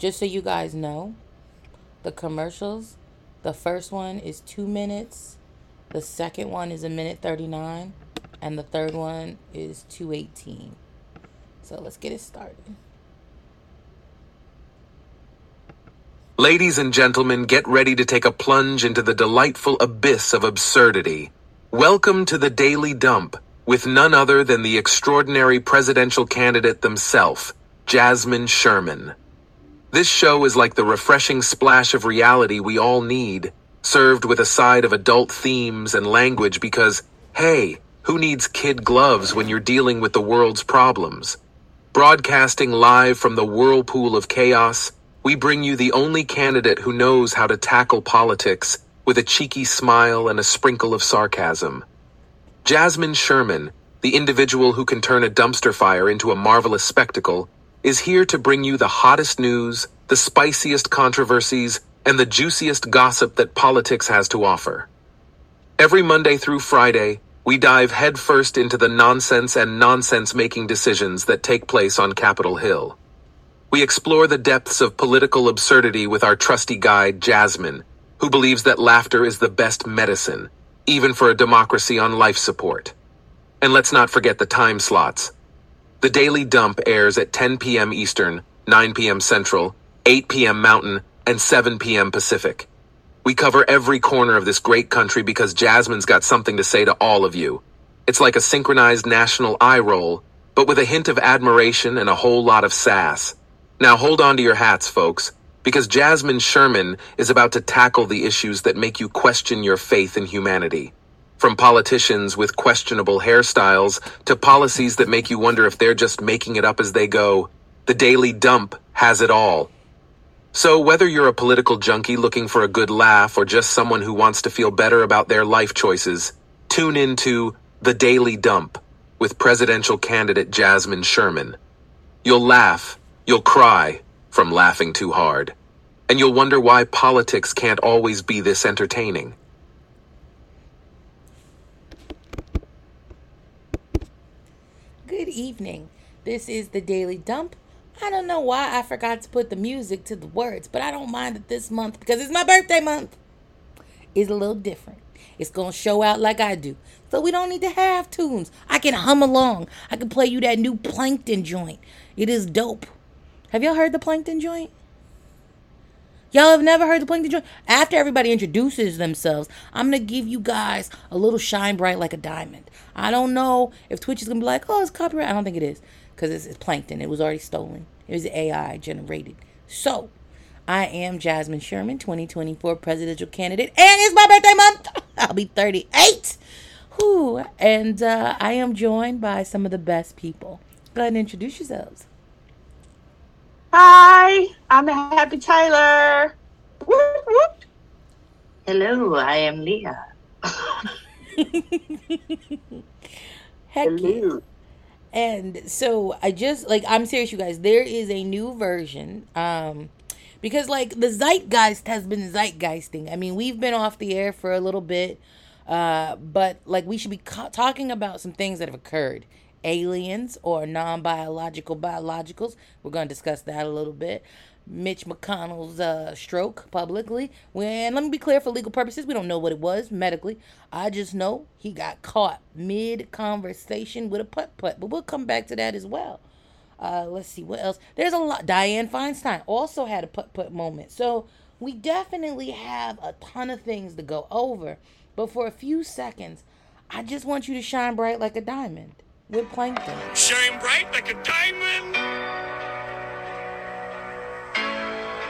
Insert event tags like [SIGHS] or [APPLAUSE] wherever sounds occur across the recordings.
Just so you guys know, the commercials, the first one is two minutes, the second one is a minute 39, and the third one is 218. So let's get it started. Ladies and gentlemen, get ready to take a plunge into the delightful abyss of absurdity. Welcome to the Daily Dump with none other than the extraordinary presidential candidate themselves, Jasmine Sherman. This show is like the refreshing splash of reality we all need, served with a side of adult themes and language because, hey, who needs kid gloves when you're dealing with the world's problems? Broadcasting live from the whirlpool of chaos, we bring you the only candidate who knows how to tackle politics with a cheeky smile and a sprinkle of sarcasm. Jasmine Sherman, the individual who can turn a dumpster fire into a marvelous spectacle, is here to bring you the hottest news, the spiciest controversies, and the juiciest gossip that politics has to offer. Every Monday through Friday, we dive headfirst into the nonsense and nonsense making decisions that take place on Capitol Hill. We explore the depths of political absurdity with our trusty guide, Jasmine, who believes that laughter is the best medicine, even for a democracy on life support. And let's not forget the time slots. The Daily Dump airs at 10 p.m. Eastern, 9 p.m. Central, 8 p.m. Mountain, and 7 p.m. Pacific. We cover every corner of this great country because Jasmine's got something to say to all of you. It's like a synchronized national eye roll, but with a hint of admiration and a whole lot of sass. Now hold on to your hats, folks, because Jasmine Sherman is about to tackle the issues that make you question your faith in humanity. From politicians with questionable hairstyles to policies that make you wonder if they're just making it up as they go, the Daily Dump has it all. So, whether you're a political junkie looking for a good laugh or just someone who wants to feel better about their life choices, tune into The Daily Dump with presidential candidate Jasmine Sherman. You'll laugh You'll cry from laughing too hard, and you'll wonder why politics can't always be this entertaining. Good evening. This is the Daily Dump. I don't know why I forgot to put the music to the words, but I don't mind it this month because it's my birthday month. It's a little different. It's going to show out like I do. So we don't need to have tunes. I can hum along. I can play you that new Plankton joint. It is dope. Have y'all heard the plankton joint? Y'all have never heard the plankton joint? After everybody introduces themselves, I'm going to give you guys a little shine bright like a diamond. I don't know if Twitch is going to be like, oh, it's copyright. I don't think it is because it's, it's plankton. It was already stolen, it was AI generated. So, I am Jasmine Sherman, 2024 presidential candidate, and it's my birthday month. [LAUGHS] I'll be 38. Whew. And uh, I am joined by some of the best people. Go ahead and introduce yourselves. Hi, I'm Happy Tyler. Whoop, whoop. Hello, I am Leah. [LAUGHS] Heck Hello. And so I just like I'm serious, you guys. There is a new version. Um, because like the zeitgeist has been zeitgeisting. I mean, we've been off the air for a little bit, uh, but like we should be talking about some things that have occurred aliens or non biological biologicals. We're going to discuss that a little bit. Mitch McConnell's uh, stroke publicly. When, let me be clear for legal purposes, we don't know what it was medically. I just know he got caught mid conversation with a putt putt. But we'll come back to that as well. Uh, let's see what else. There's a lot. Dianne Feinstein also had a putt putt moment. So we definitely have a ton of things to go over. But for a few seconds, I just want you to shine bright like a diamond with plankton. Shine bright like a diamond.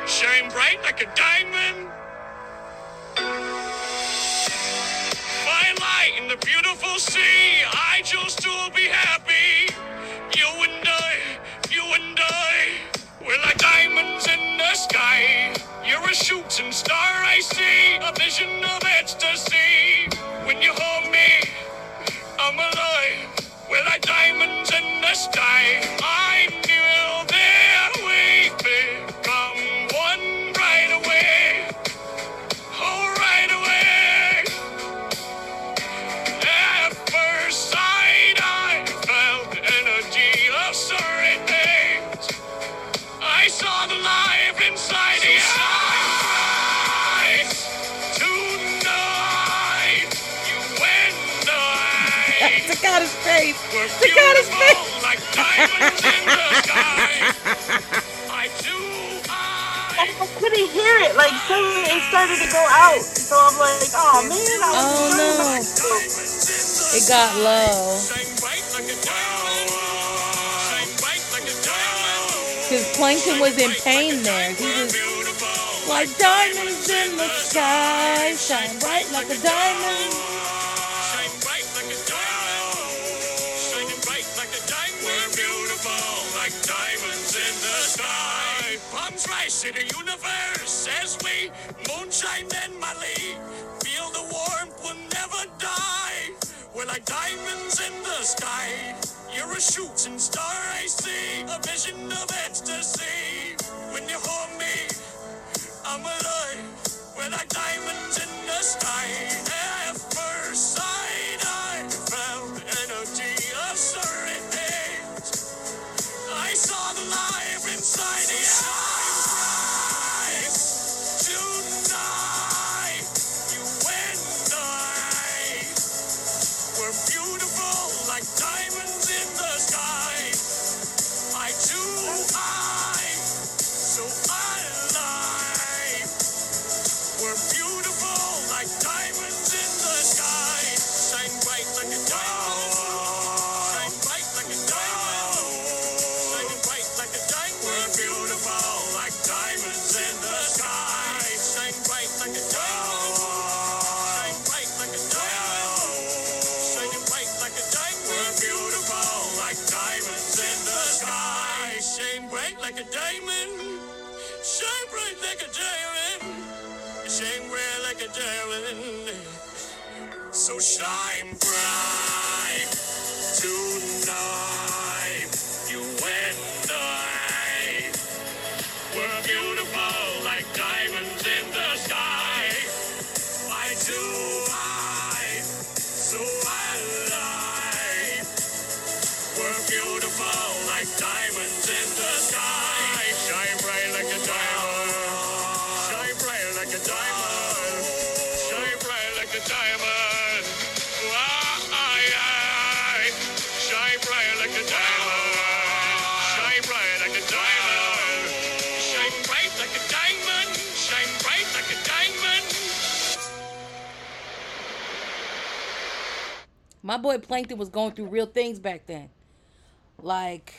Shine bright like a diamond. Fine light in the beautiful sea. I chose to be happy. You and I, you and I, we're like diamonds in the sky. You're a shooting star I see, a vision of ecstasy. When you hold me, I'm alive. We're like diamonds in the sky. I Check out his face. We're Check out his face. like diamonds in the. I do, I I. couldn't hear it. Like, so it started to go out. So I'm like, oh man, I was Oh no. Diamonds in the It got low. Like a diamond. Shine bright like a diamond. Because Plankton was in pain there. He was like diamonds in the sky. Shine bright like a diamond. Like diamonds in the sky. Palms rise to the universe as we moonshine and Molly. Feel the warmth, will never die. We're like diamonds in the sky. You're a shooting star, I see. A vision of ecstasy. When you hold me, I'm alive. We're like diamonds in the sky. At first sight, inside the Shine bright tonight. You and I. We're beautiful like diamonds in the sky. I do, I, so alive. We're beautiful like diamonds in the sky. Shine bright like a diamond. Shine bright like a diamond. Shine bright like a diamond. My boy Plankton was going through real things back then. Like,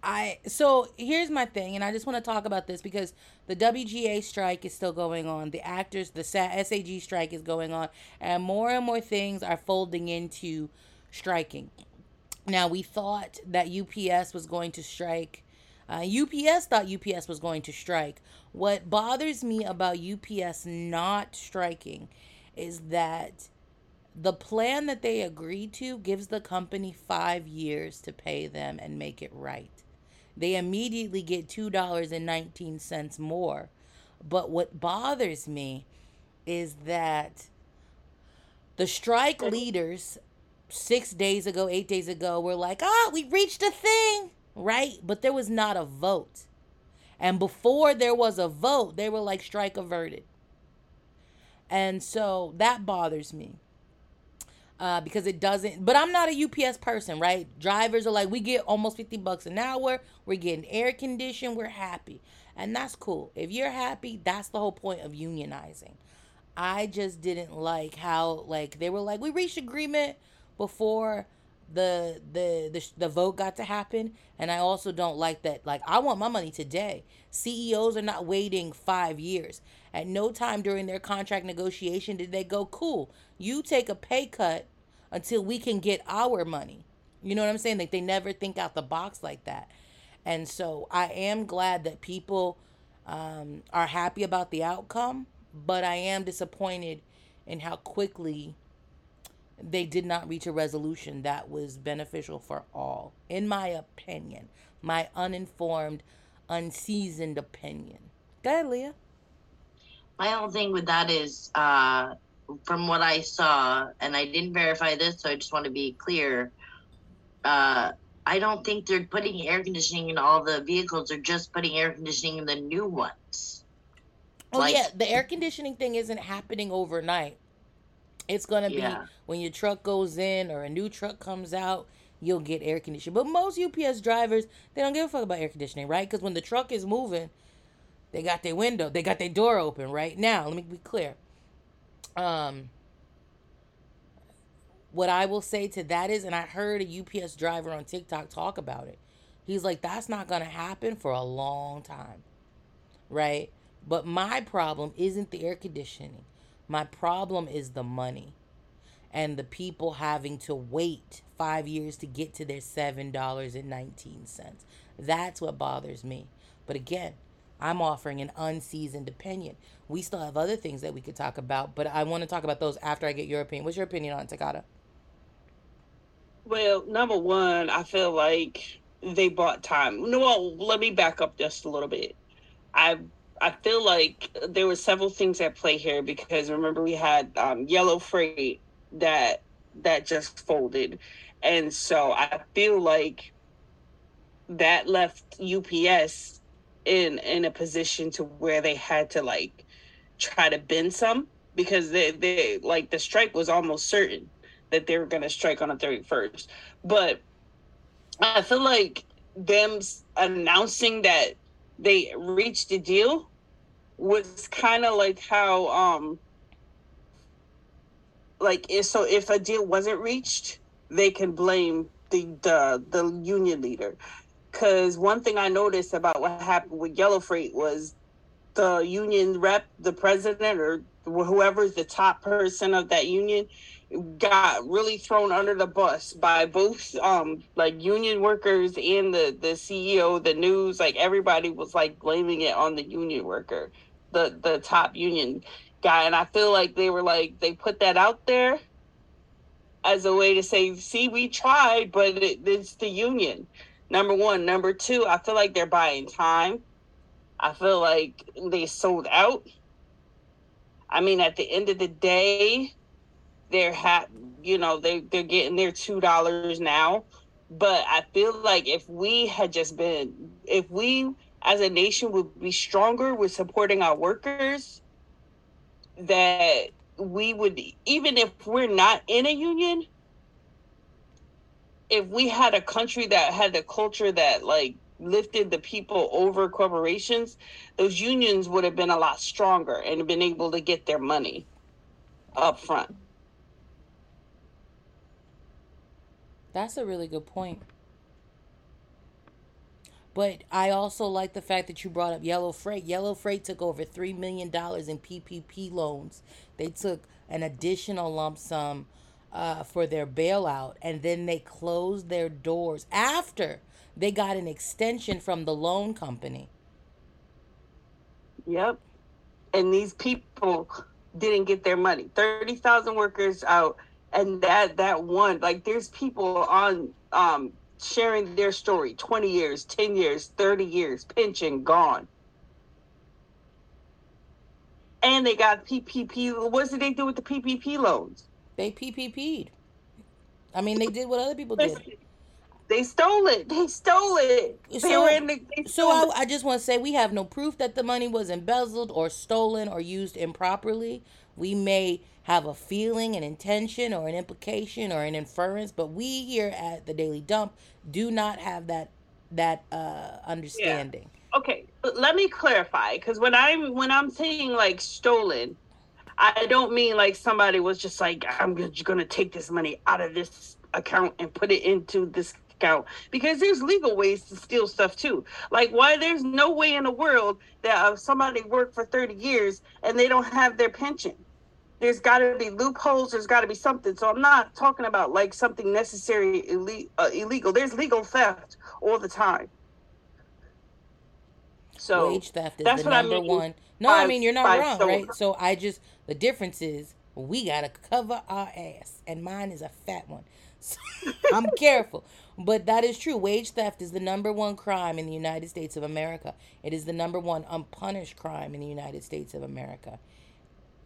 I so here's my thing, and I just want to talk about this because the WGA strike is still going on. The actors, the SAG strike is going on, and more and more things are folding into striking. Now we thought that UPS was going to strike. Uh, UPS thought UPS was going to strike. What bothers me about UPS not striking is that the plan that they agreed to gives the company five years to pay them and make it right. They immediately get $2.19 more. But what bothers me is that the strike leaders six days ago, eight days ago, were like, ah, we reached a thing, right? But there was not a vote. And before there was a vote, they were like, strike averted. And so that bothers me uh, because it doesn't. But I'm not a UPS person, right? Drivers are like, we get almost 50 bucks an hour. We're getting air conditioned. We're happy. And that's cool. If you're happy, that's the whole point of unionizing. I just didn't like how, like, they were like, we reached agreement before the the the, the vote got to happen and i also don't like that like i want my money today ceos are not waiting five years at no time during their contract negotiation did they go cool you take a pay cut until we can get our money you know what i'm saying like they never think out the box like that and so i am glad that people um, are happy about the outcome but i am disappointed in how quickly they did not reach a resolution that was beneficial for all, in my opinion, my uninformed, unseasoned opinion. Go ahead, Leah. My whole thing with that is, uh, from what I saw, and I didn't verify this, so I just want to be clear. Uh, I don't think they're putting air conditioning in all the vehicles. They're just putting air conditioning in the new ones. Oh Like- yeah, the air conditioning thing isn't happening overnight. It's gonna be when your truck goes in or a new truck comes out, you'll get air conditioning. But most UPS drivers, they don't give a fuck about air conditioning, right? Because when the truck is moving, they got their window, they got their door open, right? Now, let me be clear. Um, what I will say to that is, and I heard a UPS driver on TikTok talk about it. He's like, that's not gonna happen for a long time, right? But my problem isn't the air conditioning. My problem is the money and the people having to wait five years to get to their $7.19. That's what bothers me. But again, I'm offering an unseasoned opinion. We still have other things that we could talk about, but I want to talk about those after I get your opinion. What's your opinion on Takata? Well, number one, I feel like they bought time. No, well, let me back up just a little bit. I I feel like there were several things at play here because remember we had um, Yellow Freight that that just folded, and so I feel like that left UPS in in a position to where they had to like try to bend some because they they like the strike was almost certain that they were going to strike on the 31st. But I feel like them announcing that they reached a deal was kind of like how um like if, so if a deal wasn't reached, they can blame the the the union leader. Cuz one thing I noticed about what happened with Yellow Freight was the union rep, the president or whoever's the top person of that union got really thrown under the bus by both um like union workers and the the CEO the news like everybody was like blaming it on the union worker the the top union guy. And I feel like they were like they put that out there as a way to say see we tried but it, it's the union number 1 number 2 I feel like they're buying time. I feel like they sold out. I mean at the end of the day they're ha- you know they they're getting their two dollars now. But i feel like if we had just been if we as a nation would be stronger with supporting our workers that we would even if we're not in a union if we had a country that had a culture that like lifted the people over corporations those unions would have been a lot stronger and been able to get their money up front That's a really good point. But I also like the fact that you brought up Yellow Freight. Yellow Freight took over $3 million in PPP loans. They took an additional lump sum uh, for their bailout, and then they closed their doors after they got an extension from the loan company. Yep. And these people didn't get their money. 30,000 workers out and that that one like there's people on um sharing their story 20 years, 10 years, 30 years, pension gone. And they got PPP. What did they do with the PPP loans? They PPP'd. I mean, they did what other people did. They stole it. They stole it. They So- were in the, they So I, I just want to say we have no proof that the money was embezzled or stolen or used improperly. We may have a feeling, an intention, or an implication, or an inference, but we here at the Daily Dump do not have that that uh, understanding. okay let me clarify because when i'm when i'm saying like stolen i don't mean like somebody was just like i'm just gonna take this money out of this account and put it into this account. Because there's legal ways to steal stuff too. Like why there's no way in the world that uh, somebody worked for 30 years and they don't have their pension. There's got to be loopholes there's got to be something. So i'm not talking about like something necessary uh, illegal. There's legal theft all the time. So Wage theft is that's the what I number mean. one. No, I mean you're not wrong, right? So I just the difference is we gotta cover our ass, and mine is a fat one. [LAUGHS] So I'm [LAUGHS] careful, but that is true. Wage theft is the number one crime in the United States of America. It is the number one unpunished crime in the United States of America.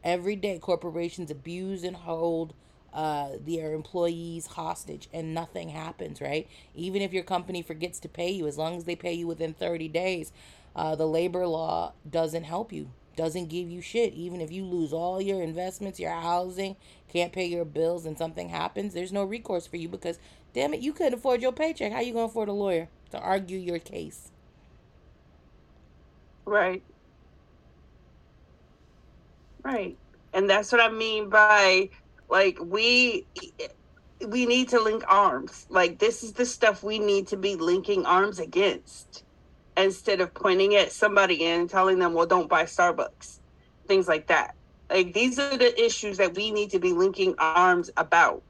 Every day, corporations abuse and hold uh, their employees hostage, and nothing happens, right? Even if your company forgets to pay you, as long as they pay you within 30 days, uh, the labor law doesn't help you. doesn't give you shit. Even if you lose all your investments, your housing, can't pay your bills, and something happens, there's no recourse for you because, damn it, you couldn't afford your paycheck. How you gonna afford a lawyer to argue your case? Right. Right. And that's what I mean by like we we need to link arms. Like this is the stuff we need to be linking arms against instead of pointing at somebody and telling them, "Well, don't buy Starbucks." Things like that. Like these are the issues that we need to be linking arms about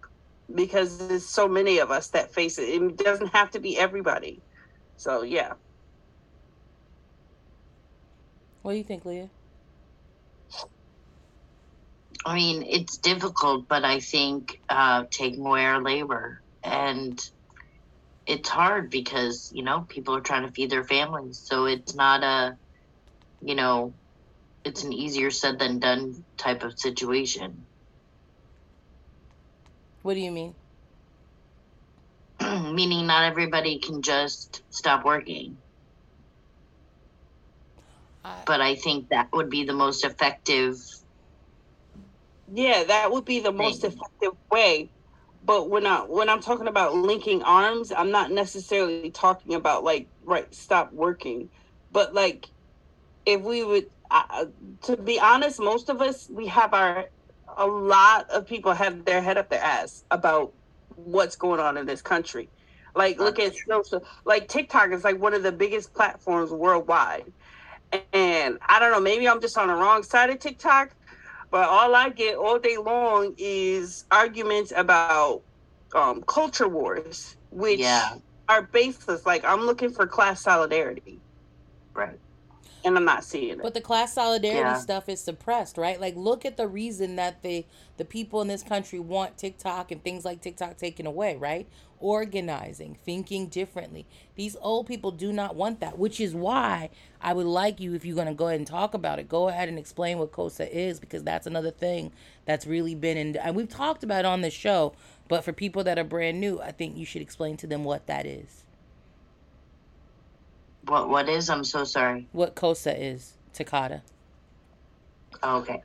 because there's so many of us that face it. It doesn't have to be everybody. So, yeah. What do you think, Leah? I mean, it's difficult, but I think uh, taking away our labor and it's hard because you know people are trying to feed their families, so it's not a, you know, it's an easier said than done type of situation. What do you mean? [CLEARS THROAT] Meaning, not everybody can just stop working. I, But I think that would be the most effective. Yeah, that would be the most Thing. effective way. But when I when I'm talking about linking arms, I'm not necessarily talking about like right stop working, but like if we would uh, to be honest, most of us we have our a lot of people have their head up their ass about what's going on in this country. Like look at social like TikTok is like one of the biggest platforms worldwide. And I don't know, maybe I'm just on the wrong side of TikTok, but all I get all day long is arguments about um, culture wars, which Yeah. are baseless. Like I'm looking for class solidarity, Right. And I'm not seeing it. But the class solidarity Yeah. stuff is suppressed, right? Like look at the reason that the the people in this country want TikTok and things like TikTok taken away, right? Organizing, thinking differently. These old people do not want that, which is why I would like you if you're going to go ahead and talk about it, go ahead and explain what KOSA is because that's another thing that's really been in and we've talked about it on the show, but for people that are brand new, I think you should explain to them what that is. What What is? I'm so sorry. What KOSA is, Takata. Oh, okay.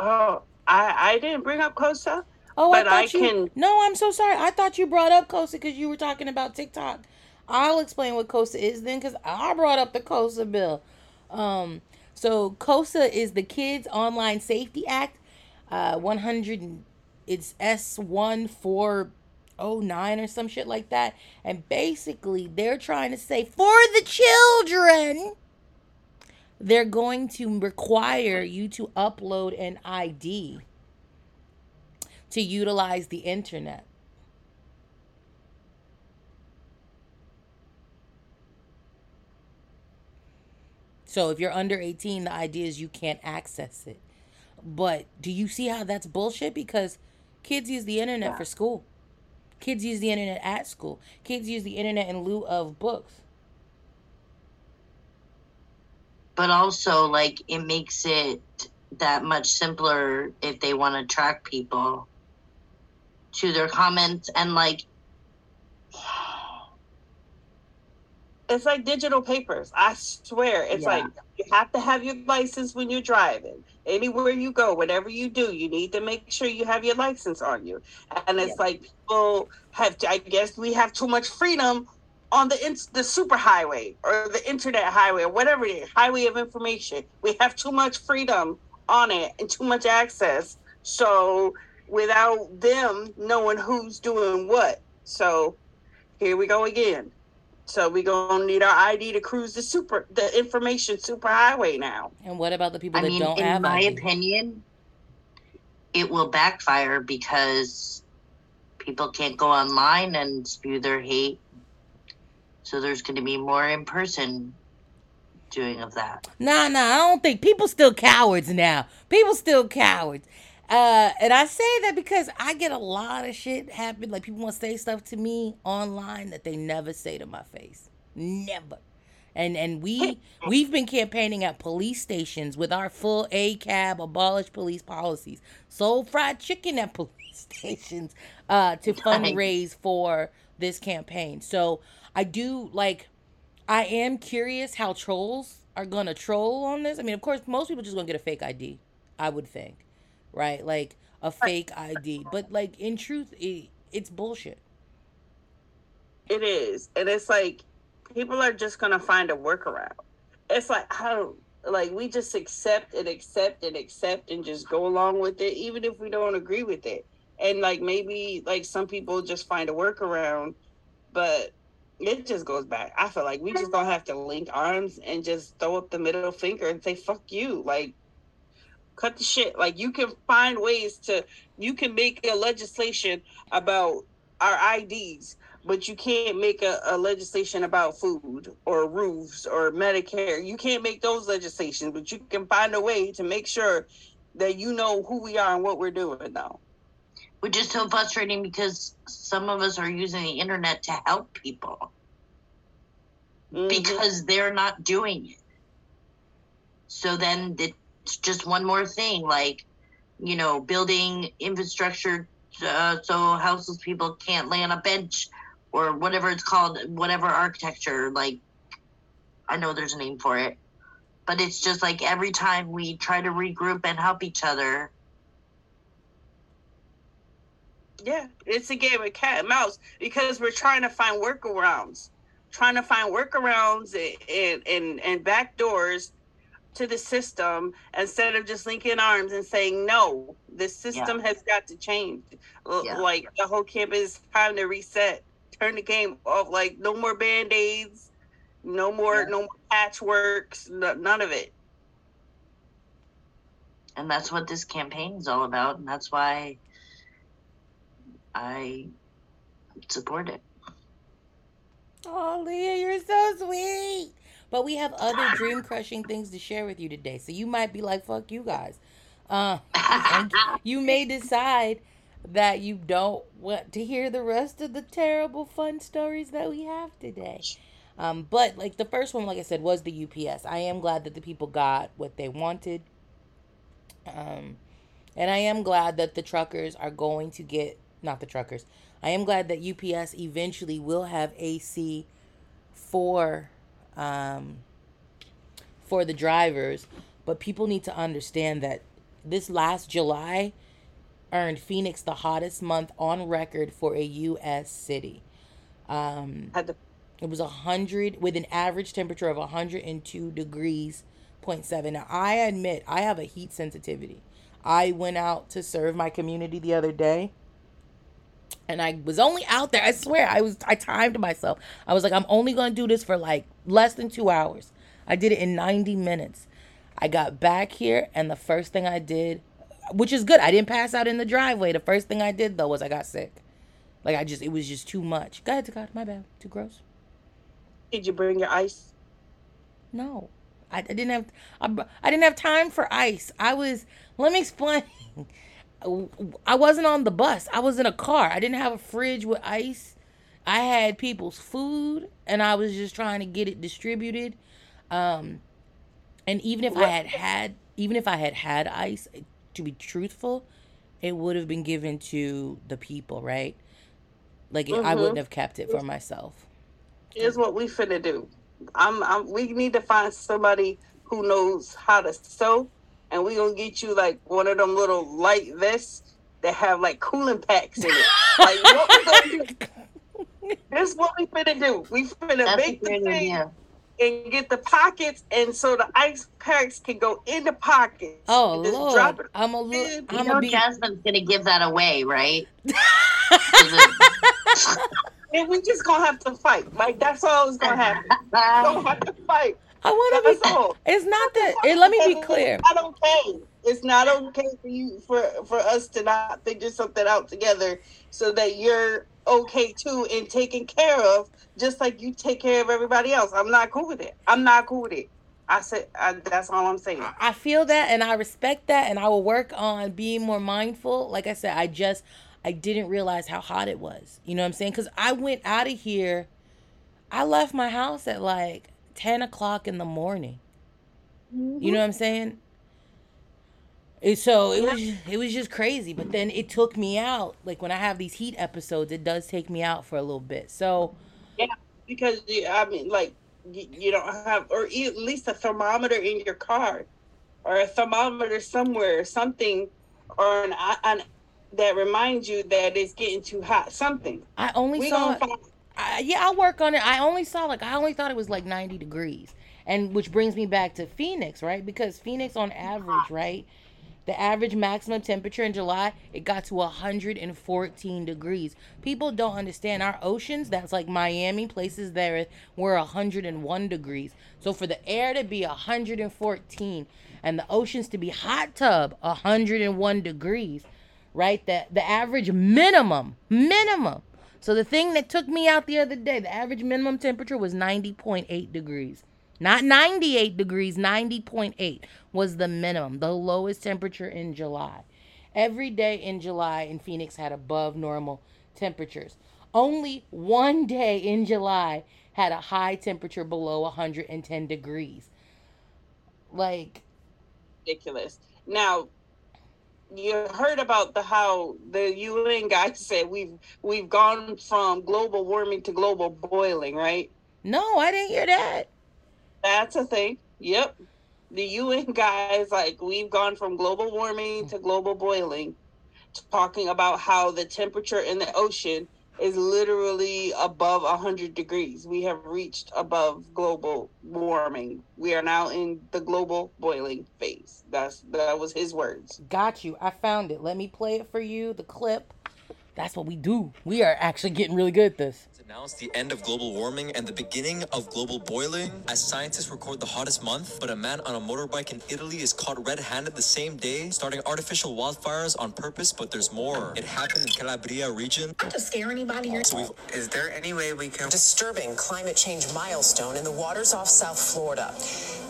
oh, I I didn't bring up KOSA. Oh, But I I thought you. can- No, I'm so sorry. I thought you brought up KOSA because you were talking about TikTok. I'll explain what KOSA is then, because I brought up the KOSA bill. Um, so KOSA is the Kids Online Safety Act. Uh, 100. It's S one four oh nine or some shit like that. And basically, they're trying to say for the children they're going to require you to upload an ID to utilize the internet. So if you're under 18, the idea is you can't access it. But do you see how that's bullshit? Because kids use the internet for school. Kids use the internet at school. Kids use the internet in lieu of books. But also, like, it makes it that much simpler if they want to track people to their comments and like It's like digital papers. I swear. It's Yeah. like you have to have your license when you're driving. Anywhere you go, whatever you do, you need to make sure you have your license on you. And it's Yeah. like people have. To, I guess we have too much freedom on the ins the super highway or the internet highway or whatever it is, highway of information. We have too much freedom on it and too much access. So without them knowing who's doing what, so here we go again. So we gonna need our ID to cruise the super the information super highway now. And what about the people I that mean, don't have it? in have my ID? opinion, it will backfire because people can't go online and spew their hate. So there's going to be more in person doing of that. Nah, nah, I don't think people still cowards now. People still cowards. Uh, and I say that because I get a lot of shit happen. Like people want to say stuff to me online that they never say to my face. Never. And and we we've been campaigning at police stations with our full ACAB abolish police policies. Sold fried chicken at [LAUGHS] police stations uh to fundraise for this campaign. So I do like I am curious how trolls are gonna troll on this, I mean, of course, most people just gonna get a fake ID. I would think, right? Like a fake ID, but like in truth, it, it's bullshit. It is, and it's like people are just gonna find a workaround. It's like how like we just accept and accept and accept and just go along with it, even if we don't agree with it. And like maybe like some people just find a workaround, but it just goes back. I feel like we just gonna have to link arms and just throw up the middle finger and say fuck you. Like cut the shit. Like you can find ways to you can make a legislation about our IDs, but you can't make a, a legislation about food or roofs or Medicare. You can't make those legislations, but you can find a way to make sure that you know who we are and what we're doing now. Which is so frustrating because some of us are using the internet to help people Mhm. because they're not doing it. So then it's just one more thing, like, you know, building infrastructure uh, so houseless people can't lay on a bench or whatever it's called, whatever architecture. Like, I know there's a name for it. But it's just like every time we try to regroup and help each other, Yeah, it's a game of cat and mouse because we're trying to find workarounds, trying to find workarounds and and and back doors to the system instead of just linking arms and saying no. The system has got to change. Uh, yeah. Like the whole campus time to reset, turn the game off. Like no more band aids, no more Yeah. no more patchworks, no, none of it. and that's what this campaign is all about, and that's why I support it. Oh, Leah, you're so sweet. But we have other dream crushing things to share with you today. So you might be like, fuck you guys. Uh, you may decide that you don't want to hear the rest of the terrible fun stories that we have today. Um, but like the first one, like I said, was the UPS. I am glad that the people got what they wanted. Um, and I am glad that the truckers are going to get, not the truckers, I am glad that UPS eventually will have AC for um, for the drivers. But people need to understand that this last July earned Phoenix the hottest month on record for a U.S. city. Um, Had to it was a hundred with an average temperature of 102 degrees point seven. Now I admit I have a heat sensitivity. I went out to serve my community the other day. And I was only out there. I swear, I was. I timed myself. I was like, I'm only gonna do this for like less than two hours. I did it in 90 minutes. I got back here, and the first thing I did, which is good, I didn't pass out in the driveway. The first thing I did though was I got sick. Like I just, it was just too much. Go ahead, God, my bad. Too gross. did you bring your ice? No, I, I didn't have. I, I didn't have time for ice. I was. Let me [LAUGHS] explain. I wasn't on the bus. I was in a car. I didn't have a fridge with ice. I had people's food, and I was just trying to get it distributed. Um, and even if I had had, even if I had had ice, to be truthful, it would have been given to the people, right? Like I Mhm. wouldn't have kept it for myself. Here's what we finna do. I'm, I'm we need to find somebody who knows how to sew, and we gonna get you like one of them little light vests that have like cooling packs in it. [LAUGHS] like what we gonna do? This is what we finna do. We finna That's make the thing idea. and get the pockets, and so the ice packs can go in the pockets. Oh Just Lord, drop it I'm a little. You I'm know, gonna be. Jasmine's gonna give that away, right? [LAUGHS] Is it- And we just gonna have to fight. Like that's all that's gonna happen. We gonna have to fight. I want to be. It's not that. And let me be clear. It's not okay. It's not okay for you for for us to not figure something out together so that you're okay too and taken care of, just like you take care of everybody else. I'm not cool with it. I'm not cool with it. I said I, that's all I'm saying. I feel that, and I respect that, and I will work on being more mindful. Like I said, I just I didn't realize how hot it was. You know what I'm saying? Because I went out of here. I left my house at like ten o'clock in the morning. You mm-hmm. know what I'm saying? So it was it was just crazy. But then it took me out. Like when I have these heat episodes, it does take me out for a little bit. So yeah, because I mean, like you, don't have, or at least a thermometer in your car, or a thermometer somewhere, something, or an, an that reminds you that it's getting too hot. Something. I only We saw. find. I, yeah, I'll work on it. I only saw like I only thought it was like 90 degrees. And which brings me back to Phoenix, right? Because Phoenix on average, right? The average maximum temperature in July, it got to 114 degrees. People don't understand our oceans, that's like Miami, places there were 101 degrees. So for the air to be 114 and the oceans to be hot tub 101 degrees, right? That the average minimum, minimum. So the thing that took me out the other day, the average minimum temperature was 90.8 degrees. Not 98 degrees, 90.8 was the minimum, the lowest temperature in July. Every day in July in Phoenix had above normal temperatures. Only one day in July had a high temperature below 110 degrees. Like, ridiculous. Now, you heard about the how the UN guy [LAUGHS] said we've we've gone from global warming to global boiling, right? no, I didn't hear that. That's a thing. Yep. The UN [LAUGHS] guys like we've gone from global warming to global boiling, talking about how the temperature in the ocean is literally above 100 degrees. We have reached above global warming. We are now in the global boiling phase. That's that was his words. Got you. I found it. Let me play it for you, the clip. That's what we do. We are actually getting really good at this. Announced the end of global warming and the beginning of global boiling as scientists record the hottest month. But a man on a motorbike in Italy is caught red handed the same day, starting artificial wildfires on purpose. But there's more. It happened in Calabria region. to scare anybody here. So we've Is there any way we can? Disturbing climate change milestone in the waters off South Florida.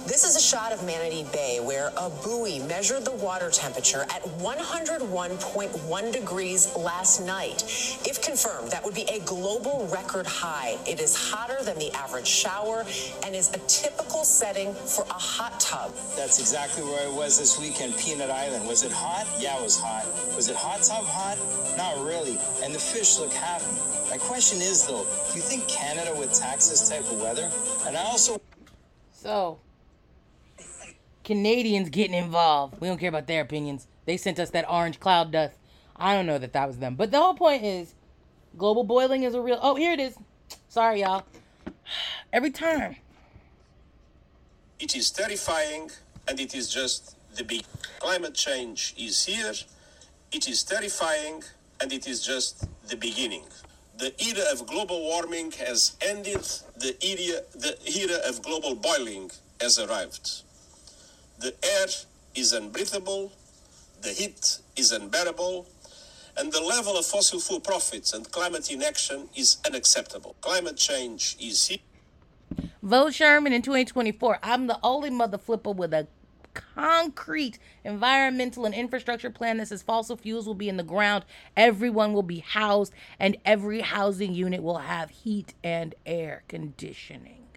This is a shot of Manatee Bay where a buoy measured the water temperature at 101.1 degrees last night. If confirmed, that would be a global record high. It is hotter than the average shower and is a typical setting for a hot tub. That's exactly where I was this weekend, Peanut Island. Was it hot? Yeah, it was hot. Was it hot tub hot? Not really. And the fish look happy. My question is though, do you think Canada would tax this type of weather? And I also So, Canadians getting involved. We don't care about their opinions. They sent us that orange cloud dust. I don't know that that was them. But the whole point is global boiling is a real. Oh, here it is. Sorry, y'all. [SIGHS] Every time. It is terrifying and it is just the big. Climate change is here. It is terrifying and it is just the beginning. The era of global warming has ended. The era, the era of global boiling has arrived. The air is unbreathable. The heat is unbearable. And the level of fossil fuel profits and climate inaction is unacceptable. Climate change is here. Vote Sherman in 2024. I'm the only mother flipper with a concrete environmental and infrastructure plan that says fossil fuels will be in the ground, everyone will be housed, and every housing unit will have heat and air conditioning.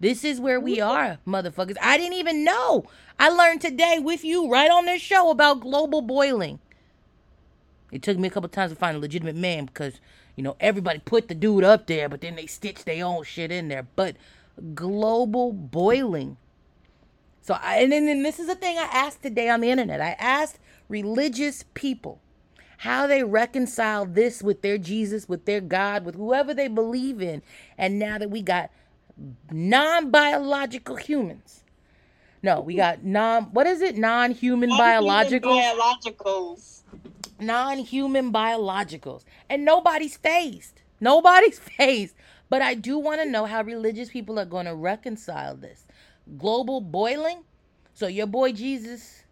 This is where we mm-hmm. are, motherfuckers. I didn't even know. I learned today with you right on this show about global boiling. It took me a couple times to find a legitimate man because, you know, everybody put the dude up there, but then they stitched their own shit in there. But global boiling. So, I, and then, then this is the thing I asked today on the internet. I asked religious people how they reconcile this with their Jesus, with their God, with whoever they believe in. And now that we got non biological humans. No, we got non, what is it? Non human biological? Biologicals. non-human biologicals and nobody's phased nobody's [LAUGHS] phased but i do want to know how religious people are going to reconcile this global boiling so your boy jesus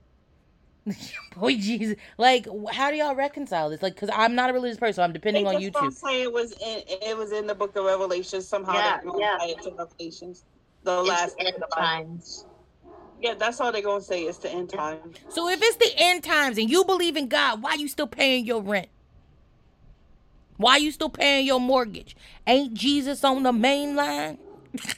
[LAUGHS] boy jesus like how do y'all reconcile this like because i'm not a religious person so i'm depending They on just gonna youtube say it was in it was in the book of Revelation somehow. Yeah, they're yeah. tie it to Revelations. The It's last end times. Yeah, that's all they're gonna say. It's the end times. so if it's the end times and you believe in god why you still paying your rent why you still paying your mortgage ain't jesus on the main line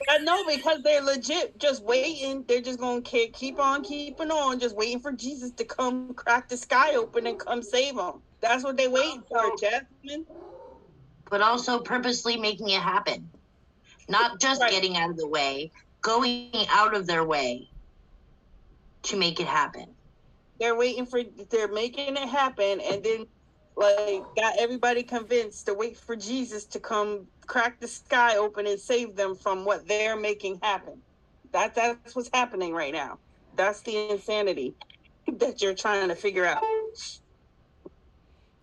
I know because they're legit just waiting. They're just gonna keep keep on keeping on, just waiting for Jesus to come crack the sky open and come save them. That's what they waiting for, Jasmine. But also purposely making it happen. Not just Right. getting out of the way, going out of their way to make it happen. They're waiting for they're making it happen and then like got everybody convinced to wait for Jesus to come crack the sky open and save them from what they're making happen. That that's what's happening right now. That's the insanity [LAUGHS] that you're trying to figure out.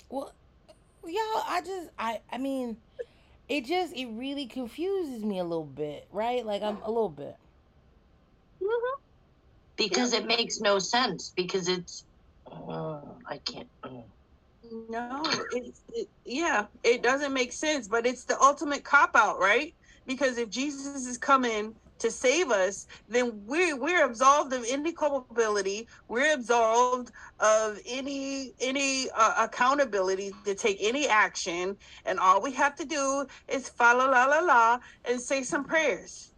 Well, y'all, I just, I, I mean, it just, it really confuses me a little bit, right? Like I'm a little bit. Because it makes no sense. Because it's. Uh, I can't. uh. No, it's it, yeah, it doesn't make sense, but it's the ultimate cop out, right? Because if Jesus is coming to save us, then we're we're absolved of any culpability. We're absolved of any any uh, accountability to take any action, and all we have to do is follow la la la and say some prayers.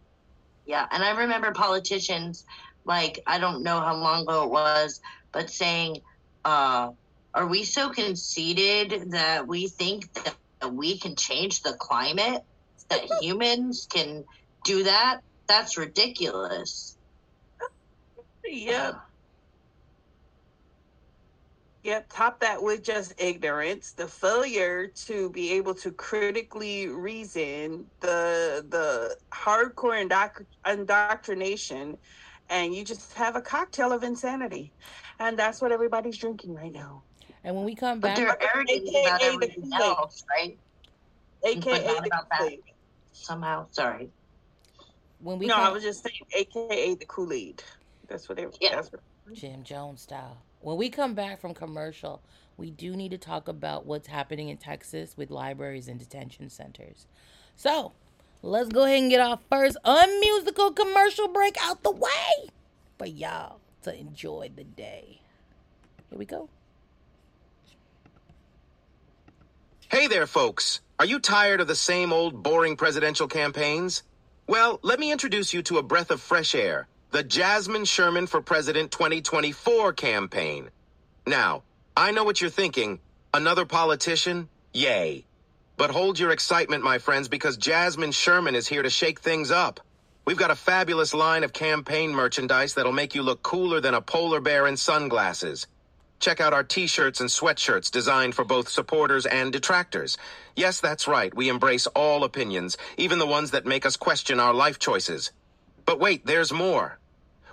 Yeah, and I remember politicians, like I don't know how long ago it was, but saying, uh, "Are we so conceited that we think that we can change the climate? That [LAUGHS] humans can do that? That's ridiculous." Yep. Yep, top that with just ignorance, the failure to be able to critically reason, the the hardcore indoc- indoctrination, and you just have a cocktail of insanity, and that's what everybody's drinking right now. And when we come But back, they're arrogant AKA about the everything Kool-Aid. else, right? AKA the about that. Somehow, sorry. when we No, come, I was just saying, AKA the Kool Aid. That's what they. Yeah. That's what, Jim Jones style. When we come back from commercial, we do need to talk about what's happening in Texas with libraries and detention centers. So, let's go ahead and get our first unmusical commercial break out the way for y'all to enjoy the day. Here we go. Hey there, folks. Are you tired of the same old boring presidential campaigns? Well, let me introduce you to a breath of fresh air the Jasmine Sherman for President 2024 campaign. Now, I know what you're thinking. Another politician? Yay. But hold your excitement, my friends, because Jasmine Sherman is here to shake things up. We've got a fabulous line of campaign merchandise that'll make you look cooler than a polar bear in sunglasses. Check out our t shirts and sweatshirts designed for both supporters and detractors. Yes, that's right, we embrace all opinions, even the ones that make us question our life choices. But wait, there's more.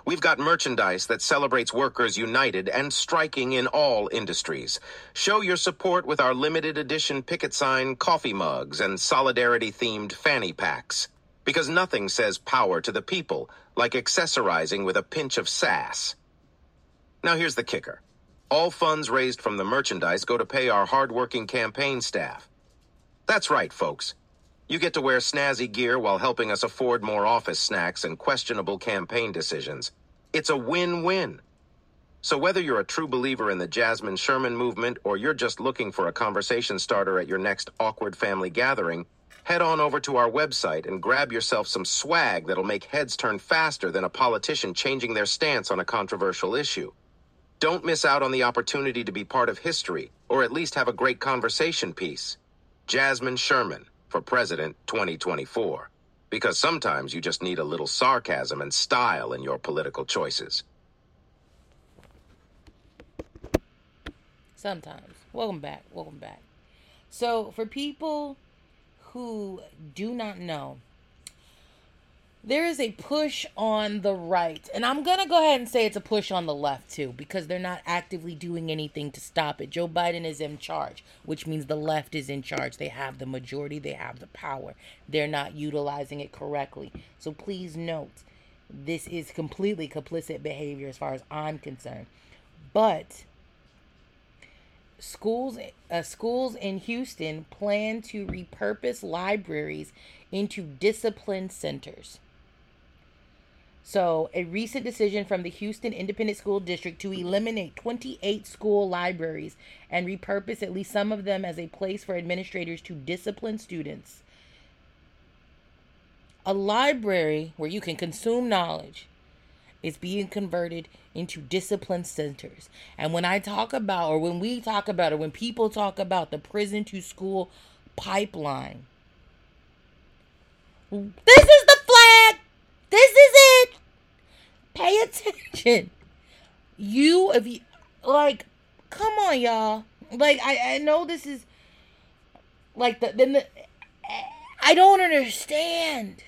We've got merchandise that celebrates workers united and striking in all industries. Show your support with our limited edition picket sign coffee mugs and solidarity themed fanny packs. Because nothing says power to the people like accessorizing with a pinch of sass. Now here's the kicker. All funds raised from the merchandise go to pay our hardworking campaign staff. That's right, folks. You get to wear snazzy gear while helping us afford more office snacks and questionable campaign decisions. It's a win-win. So whether you're a true believer in the Jasmine Sherman movement or you're just looking for a conversation starter at your next awkward family gathering, head on over to our website and grab yourself some swag that'll make heads turn faster than a politician changing their stance on a controversial issue. Don't miss out on the opportunity to be part of history or at least have a great conversation piece. Jasmine Sherman for President 2024. Because sometimes you just need a little sarcasm and style in your political choices. Sometimes. Welcome back. Welcome back. So, for people who do not know, there is a push on the right. And I'm going to go ahead and say it's a push on the left too, because they're not actively doing anything to stop it. Joe Biden is in charge, which means the left is in charge. They have the majority, they have the power. They're not utilizing it correctly. So please note, this is completely complicit behavior as far as I'm concerned. But schools uh, schools in Houston plan to repurpose libraries into discipline centers. So, a recent decision from the Houston Independent School District to eliminate 28 school libraries and repurpose at least some of them as a place for administrators to discipline students. A library where you can consume knowledge is being converted into discipline centers. And when I talk about, or when we talk about, or when people talk about the prison to school pipeline, This is the. This is it. Pay attention. You, if you, like, come on, y'all. Like, I, I know this is, like, the, then the, I don't understand.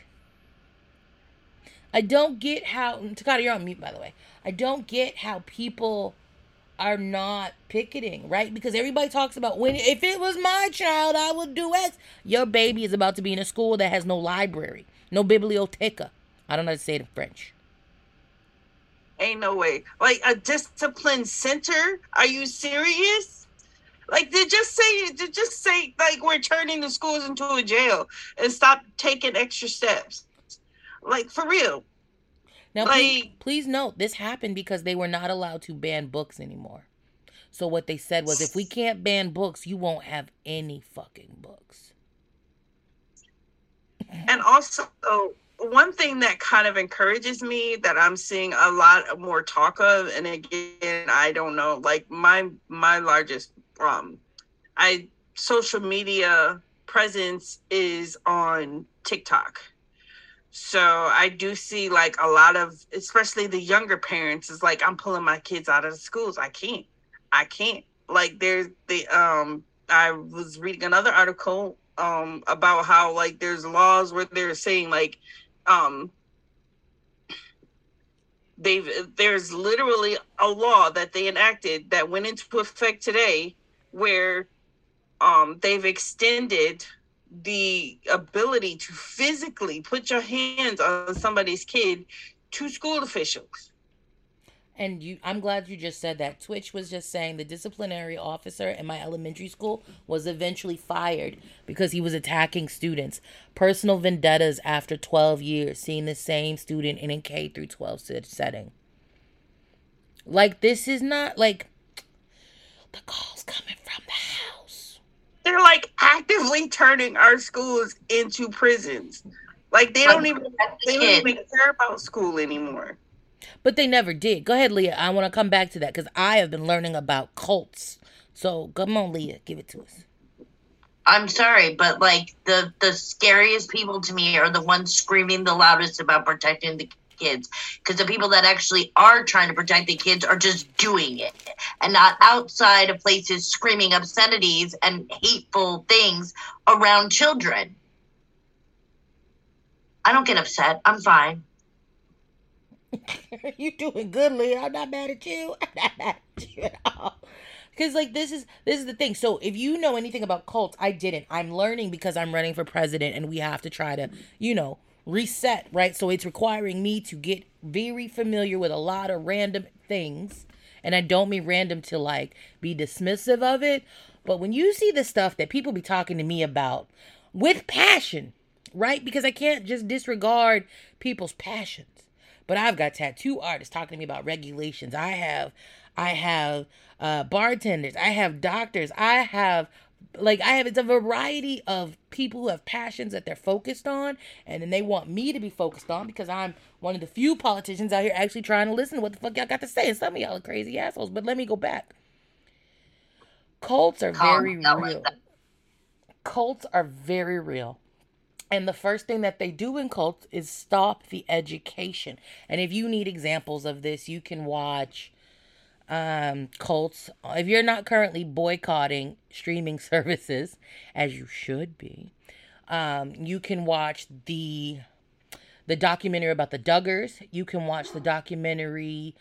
I don't get how, Takata, you're on mute, by the way. I don't get how people are not picketing, right? Because everybody talks about when if it was my child, I would do X. Your baby is about to be in a school that has no library, no biblioteca. I don't know how to say it in French. Ain't no way. Like a discipline center? Are you serious? Like they just say they just say like we're turning the schools into a jail and stop taking extra steps. Like for real. Now, Like- please, please note this happened because they were not allowed to ban books anymore. So what they said was, if we can't ban books, you won't have any fucking books. And also, one thing that kind of encourages me that I'm seeing a lot more talk of, and again, I don't know, like my my largest um, I social media presence is on TikTok. So I do see like a lot of, especially the younger parents, is like I'm pulling my kids out of the schools. I can't. I can't. Like there's the um I was reading another article um about how like there's laws where they're saying like um they've there's literally a law that they enacted that went into effect today where um they've extended the ability to physically put your hands on somebody's kid to school officials. And you, I'm glad you just said that. Twitch was just saying the disciplinary officer in my elementary school was eventually fired because he was attacking students. Personal vendettas after 12 years, seeing the same student in a K through 12 setting. Like this is not like the calls coming from the house. They're like actively turning our schools into prisons. Like they don't even they don't even care about school anymore. But they never did. Go ahead, Leah. I want to come back to that because I have been learning about cults. So come on, Leah, give it to us. I'm sorry, but like the the scariest people to me are the ones screaming the loudest about protecting the kids because the people that actually are trying to protect the kids are just doing it and not outside of places screaming obscenities and hateful things around children. I don't get upset. I'm fine. [LAUGHS] you doing good, Leah. I'm not mad at you. [LAUGHS] I'm not mad at you at all. Because like this is this is the thing. So if you know anything about cults, I didn't. I'm learning because I'm running for president, and we have to try to, you know, reset, right? So it's requiring me to get very familiar with a lot of random things, and I don't mean random to like be dismissive of it, but when you see the stuff that people be talking to me about with passion, right? Because I can't just disregard people's passions but I've got tattoo artists talking to me about regulations. I have, I have uh, bartenders. I have doctors. I have, like, I have it's a variety of people who have passions that they're focused on, and then they want me to be focused on because I'm one of the few politicians out here actually trying to listen to what the fuck y'all got to say. And some of y'all are crazy assholes. But let me go back. Cults are very real. Cults are very real. And the first thing that they do in cults is stop the education. And if you need examples of this, you can watch um, cults. If you're not currently boycotting streaming [LAUGHS] services, as you should be, um, you can watch the the documentary about the Duggars. You can watch the documentary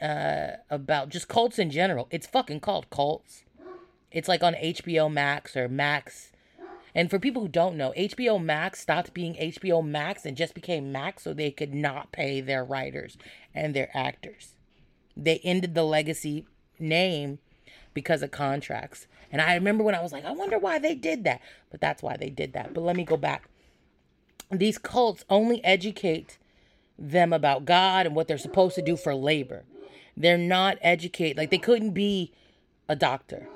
uh, about just cults in general. It's fucking called Cults. It's like on HBO Max or Max. And for people who don't know, HBO Max stopped being HBO Max and just became Max so they could not pay their writers and their actors. They ended the legacy name because of contracts. And I remember when I was like, I wonder why they did that. But that's why they did that. But let me go back. These cults only educate them about God and what they're supposed to do for labor. They're not educate like they couldn't be a doctor,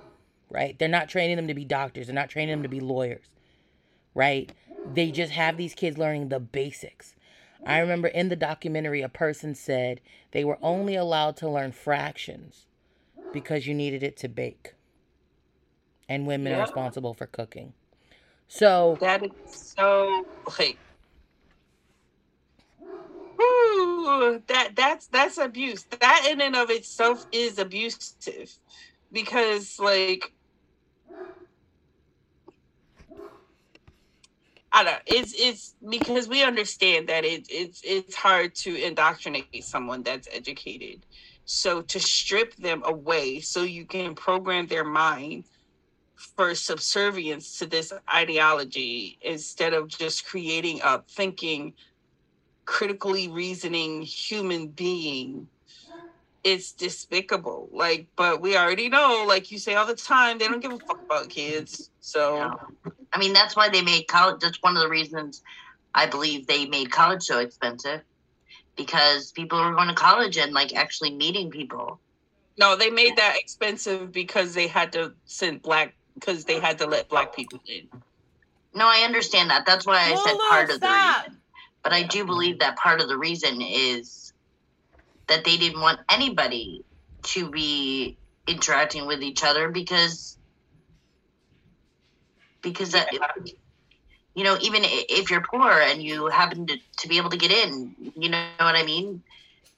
right? They're not training them to be doctors. They're not training them to be lawyers, right? They just have these kids learning the basics. I remember in the documentary, a person said they were only allowed to learn fractions because you needed it to bake. And women are responsible for cooking. So That is so like Ooh, that that's that's abuse. That in and of itself is abusive, because like I don't. It's it's because we understand that it, it's it's hard to indoctrinate someone that's educated. So to strip them away, so you can program their mind for subservience to this ideology instead of just creating a thinking, critically reasoning human being. It's despicable. Like, but we already know, like you say all the time, they don't give a fuck about kids. So. Yeah. I mean, that's why they made college. That's one of the reasons I believe they made college so expensive because people were going to college and like actually meeting people. No, they made that expensive because they had to send black because they had to let black people in. No, I understand that. That's why I said part of the reason. But I do believe that part of the reason is that they didn't want anybody to be interacting with each other because because that you know even if you're poor and you happen to, to be able to get in you know what i mean?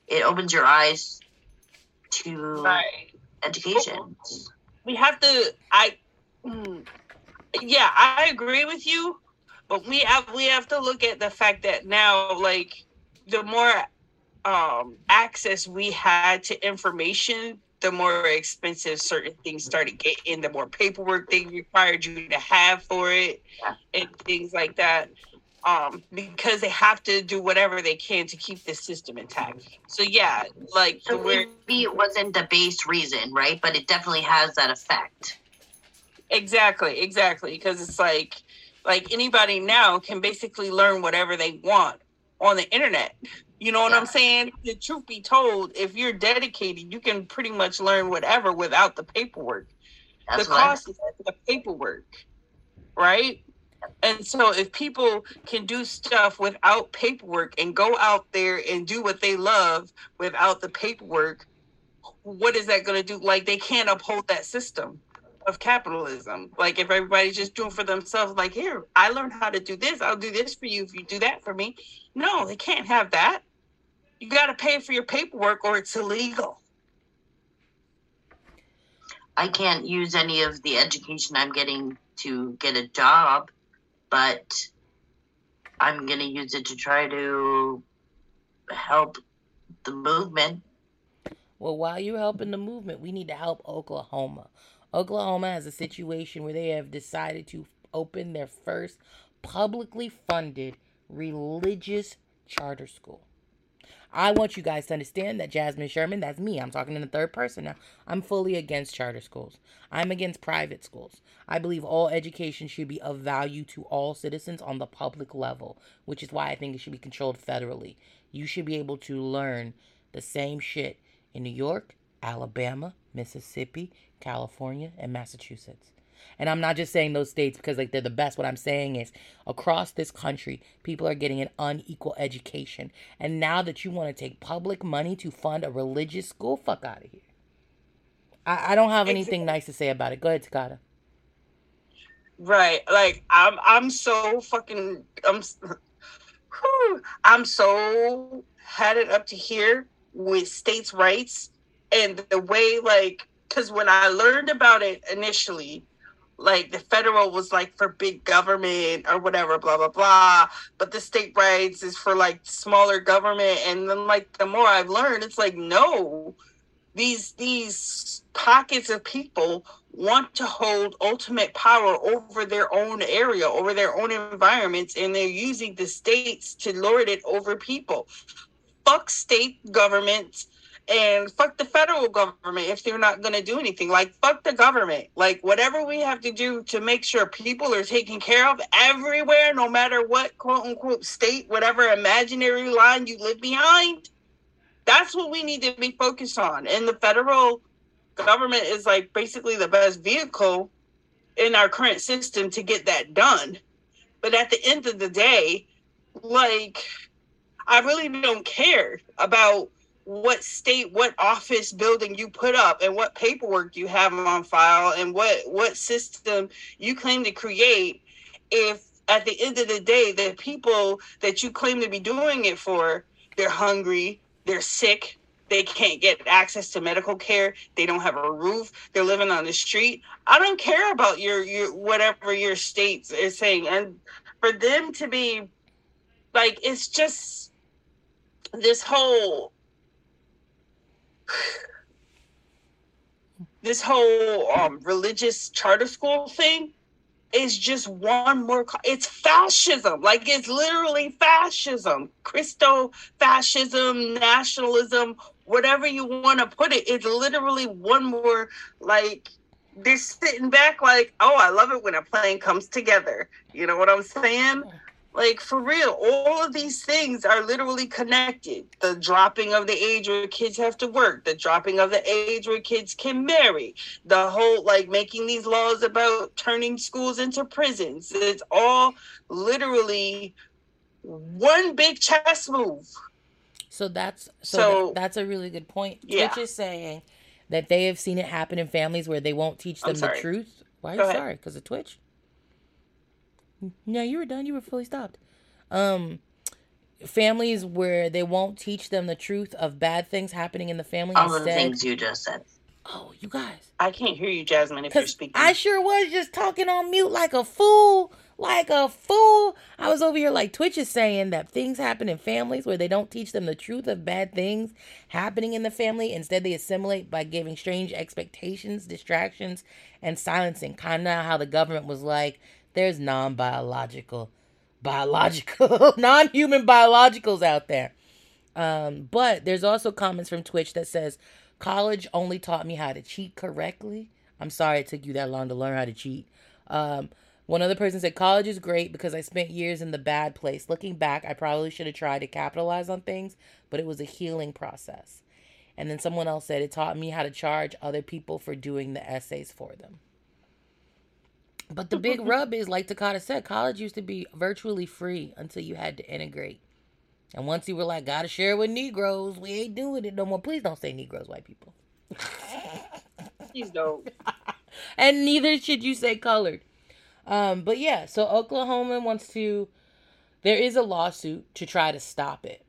It opens your eyes to right. education. We have to i mm, yeah i agree with you but we have we have to look at the fact that now like the more um access we had to information the more expensive certain things started getting, the more paperwork they required you to have for it, and things like that. Um, because they have to do whatever they can to keep the system intact. So yeah, like so maybe it wasn't the base reason, right? But it definitely has that effect. Exactly, exactly. Because it's like like anybody now can basically learn whatever they want on the internet. You know what yeah. I'm saying? The truth be told, if you're dedicated, you can pretty much learn whatever without the paperwork. That's the cost is the paperwork, right? And so if people can do stuff without paperwork and go out there and do what they love without the paperwork, what is that going to do? Like they can't uphold that system of capitalism. Like if everybody's just doing for themselves, like here, I learned how to do this. I'll do this for you if you do that for me. No, they can't have that. You got to pay for your paperwork or it's illegal. I can't use any of the education I'm getting to get a job, but I'm going to use it to try to help the movement. Well, while you're helping the movement, we need to help Oklahoma. Oklahoma has a situation where they have decided to open their first publicly funded religious charter school. I want you guys to understand that Jasmine Sherman, that's me. I'm talking in the third person now. I'm fully against charter schools. I'm against private schools. I believe all education should be of value to all citizens on the public level, which is why I think it should be controlled federally. You should be able to learn the same shit in New York, Alabama, Mississippi, California, and Massachusetts. And I'm not just saying those states because like they're the best. What I'm saying is across this country, people are getting an unequal education. And now that you want to take public money to fund a religious school, fuck out of here. I, I don't have anything nice to say about it. Go ahead, Takata. Right. Like I'm I'm so fucking I'm whew, [SIGHS] I'm so had it up to here with states' rights and the way like because when I learned about it initially, like the federal was like for big government or whatever, blah blah blah. But the state rights is for like smaller government. And then like the more I've learned, it's like no, these these pockets of people want to hold ultimate power over their own area, over their own environments, and they're using the states to lord it over people. Fuck state governments and fuck the federal government if they're not going to do anything. Like, fuck the government. Like, whatever we have to do to make sure people are taken care of everywhere, no matter what quote unquote state, whatever imaginary line you live behind, that's what we need to be focused on. And the federal government is like basically the best vehicle in our current system to get that done. But at the end of the day, like, I really don't care about what state what office building you put up and what paperwork you have on file and what what system you claim to create if at the end of the day the people that you claim to be doing it for they're hungry, they're sick, they can't get access to medical care, they don't have a roof, they're living on the street. I don't care about your your whatever your state is saying. And for them to be like it's just this whole this whole um, religious charter school thing is just one more co- it's fascism. Like it's literally fascism. Christo fascism nationalism whatever you want to put it it's literally one more like they're sitting back like oh i love it when a plane comes together. You know what i'm saying like for real all of these things are literally connected the dropping of the age where kids have to work the dropping of the age where kids can marry the whole like making these laws about turning schools into prisons it's all literally one big chess move So that's so, So- that- that's a really good point. Yeah. Twitch is saying that they have seen it happen in families where they won't teach them the truth. Why are you sorry? Because of Twitch? No, you were done. You were fully stopped. Um, families where they won't teach them the truth of bad things happening in the family. All of the things you just said. oh, you guys. i can't hear you jasmine if you're speaking I sure was just talking on mute like a fool, like a fool. I was over here like Twitch is saying that things happen in families where they don't teach them the truth of bad things happening in the family. Instead, they assimilate by giving strange expectations, distractions, and silencing. Kind of how the government was like, "There's non-biological, biological, [LAUGHS] non-human biologicals out there." Um, but there's also comments from Twitch that says, college only taught me how to cheat correctly. I'm sorry it took you that long to learn how to cheat. Um, one other person said, college is great because I spent years in the bad place. Looking back, I probably should have tried to capitalize on things, but it was a healing process. And then someone else said, it taught me how to charge other people for doing the essays for them. But the big rub is, like Takata said, college used to be virtually free until you had to integrate. And once you were like, gotta share with Negroes, we ain't doing it no more. Please don't say Negroes, white people. Please don't. [LAUGHS] And neither should you say colored. Um, but yeah, so Oklahoma wants to. There is a lawsuit to try to stop it.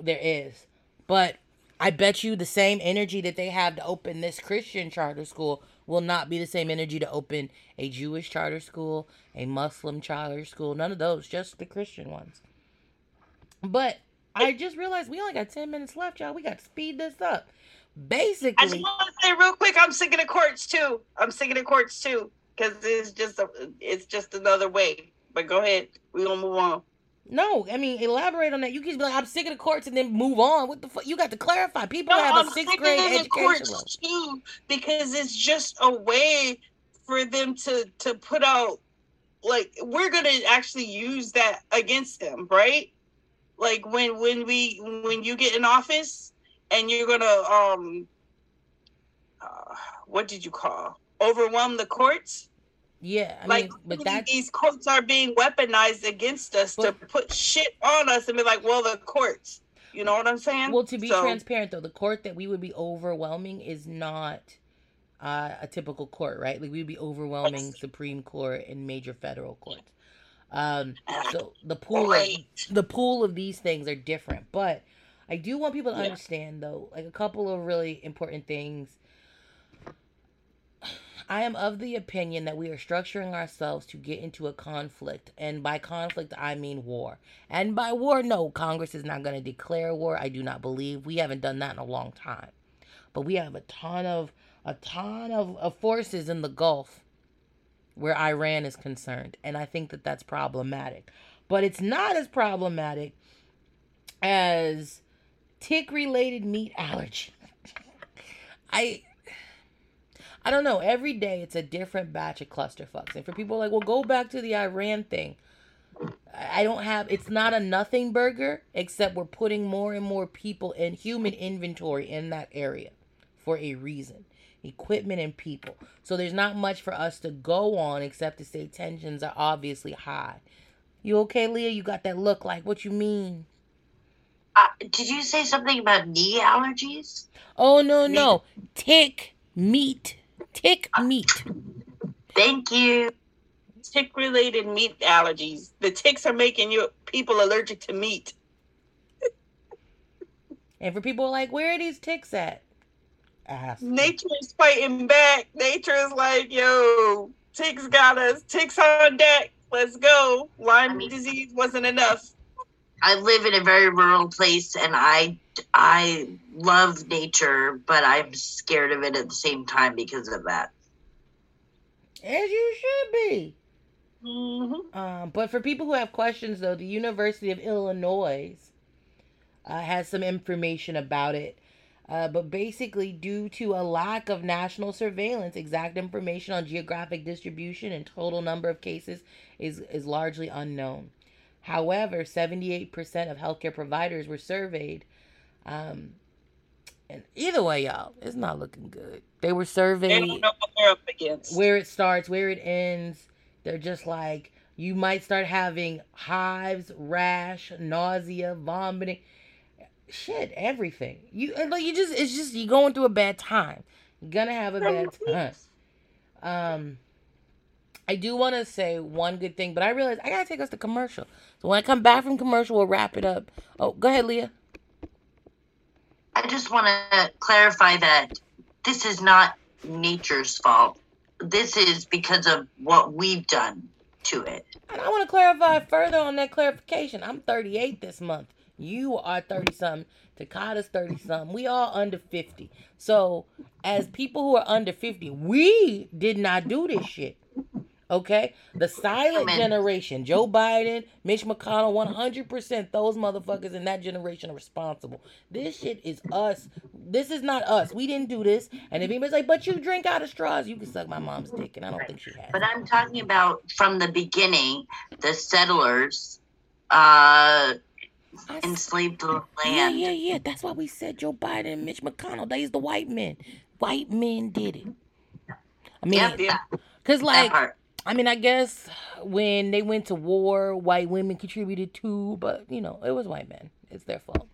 There is. But I bet you the same energy that they have to open this Christian charter school will not be the same energy to open a Jewish charter school, a Muslim charter school, none of those, just the Christian ones. But I just realized we only got 10 minutes left, y'all. We got to speed this up. Basically, I just want to say real quick, I'm sick of the courts too. I'm sick of the courts too because it's just a, it's just another way. But go ahead, we're gonna move on. No, I mean, elaborate on that. You can be like, I'm sick of the courts and then move on. What the fuck? You got to clarify. People No, have a I'm sixth sick grade education courts too because it's just a way for them to to put out like we're gonna actually use that against them, right? Like when when we when you get in office and you're gonna um uh, what did you call overwhelm the courts? Yeah, I like mean, but that these courts are being weaponized against us to put shit on us and be like, well, the courts. You know what I'm saying? well, to be So- transparent though, the court that we would be overwhelming is not uh, a typical court, right? Like we'd be overwhelming Supreme Court and major federal courts. Um, so the pool, of, the pool of these things are different, but I do want people to Yeah. understand though, like a couple of really important things. I am of the opinion that we are structuring ourselves to get into a conflict. And by conflict, I mean war. And by war, no, Congress is not going to declare war. I do not believe. We haven't done that in a long time. But we have a ton of a ton of, of forces in the Gulf where Iran is concerned. And I think that that's problematic. But it's not as problematic as tick related meat allergy. [LAUGHS] I I don't know. Every day it's a different batch of clusterfucks. And for people like, well, go back to the Iran thing. I don't have. It's not a nothing burger, except we're putting more and more people in human inventory in that area for a reason. Equipment and people. So there's not much for us to go on except to say tensions are obviously high. You okay, Leah? You got that look like what you mean? Uh, did you say something about knee allergies? Oh no no, tick meat, tick meat. Thank you. tick related meat allergies. The ticks are making you people allergic to meat. [LAUGHS] And for people like, where are these ticks at? Ask. Nature is fighting back. Nature is like, yo, ticks got us. Ticks on deck. Let's go. Lyme I mean- disease wasn't enough. I live in a very rural place and I I love nature, but I'm scared of it at the same time because of that. As you should be. hmm Um, but for people who have questions, though, the University of Illinois uh, has some information about it. Uh, but basically, due to a lack of national surveillance, exact information on geographic distribution and total number of cases is, is largely unknown. However, 78% of healthcare providers were surveyed. Um, and either way, y'all, it's not looking good. They were They surveyed don't know what they're up against. where it starts, where it ends. They're just like you might start having hives, rash, nausea, vomiting, shit, everything. You like you just it's just you going through a bad time. You're gonna have a bad time. Um, I do want to say one good thing, but I realize I gotta take us to commercial. So when I come back from commercial, we'll wrap it up. Oh, go ahead, Leah. I just want to clarify that this is not nature's fault. This is because of what we've done to it. And I want to clarify further on that clarification. I'm 38 this month. You are 30 something. Takata's 30 something. We all under 50. So, as people who are under 50, we did not do this shit. Okay? The silent Amen. generation, Joe Biden, Mitch McConnell, 100%, those motherfuckers in that generation are responsible. This shit is us. This is not us. We didn't do this. And if anybody's like, but you drink out of straws, you can suck my mom's dick. And I don't think she has. But I'm talking about from the beginning, the settlers uh, I enslaved the Yeah, land. yeah, yeah. yeah. That's why we said Joe Biden and Mitch McConnell. They's the white men. White men did it. I mean, Yep, Yeah. cause like. I mean, I guess when they went to war, white women contributed too, but you know, it was white men. It's their fault.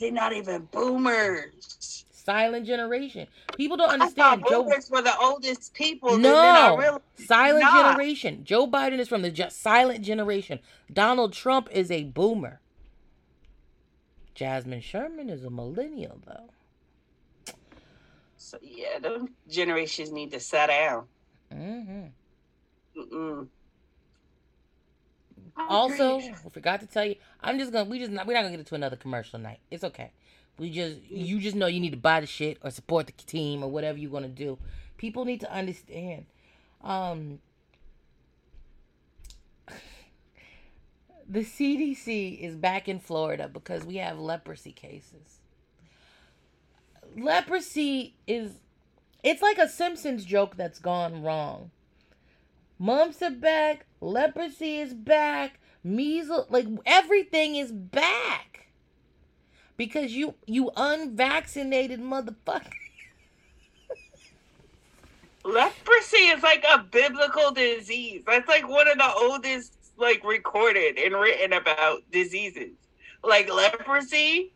They're not even boomers. Silent generation. People don't I understand. thought Joe, boomers were the oldest people. I no, realized silent not. generation. Joe Biden is from the just silent generation. Donald Trump is a boomer. Jasmine Sherman is a millennial, though. So yeah, them generations need to sit down. hmm Mm-mm. Also, I forgot to tell you, I'm just gonna we just not we're not gonna get into another commercial night. It's okay. We just you just know you need to buy the shit or support the team or whatever you're gonna do. People need to understand. Um [LAUGHS] the CDC is back in Florida because we have leprosy cases. Leprosy is it's like a Simpsons joke that's gone wrong. Mumps are back. Leprosy is back. Measles, like everything is back. Because you you unvaccinated motherfucker. [LAUGHS] Leprosy is like a biblical disease. That's like one of the oldest, like recorded and written about diseases. Like leprosy,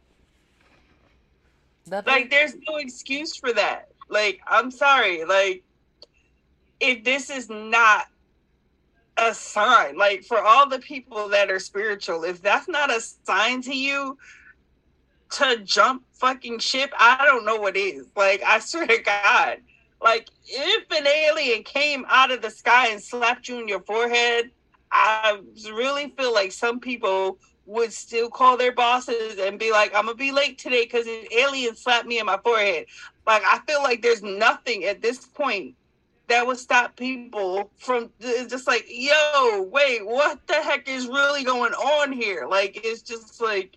That's like there's no excuse for that. Like I'm sorry, like if this is not a sign, like for all the people that are spiritual, if that's not a sign to you to jump fucking ship, I don't know what is. Like I [LAUGHS] swear to God. Like if an alien came out of the sky and slapped you in your forehead, I really feel like some people would still call their bosses and be like, "I'm gonna be late today because an alien slapped me in my forehead." Like I feel like there's nothing at this point that would stop people from just like, "Yo, wait, what the heck is really going on here?" Like it's just like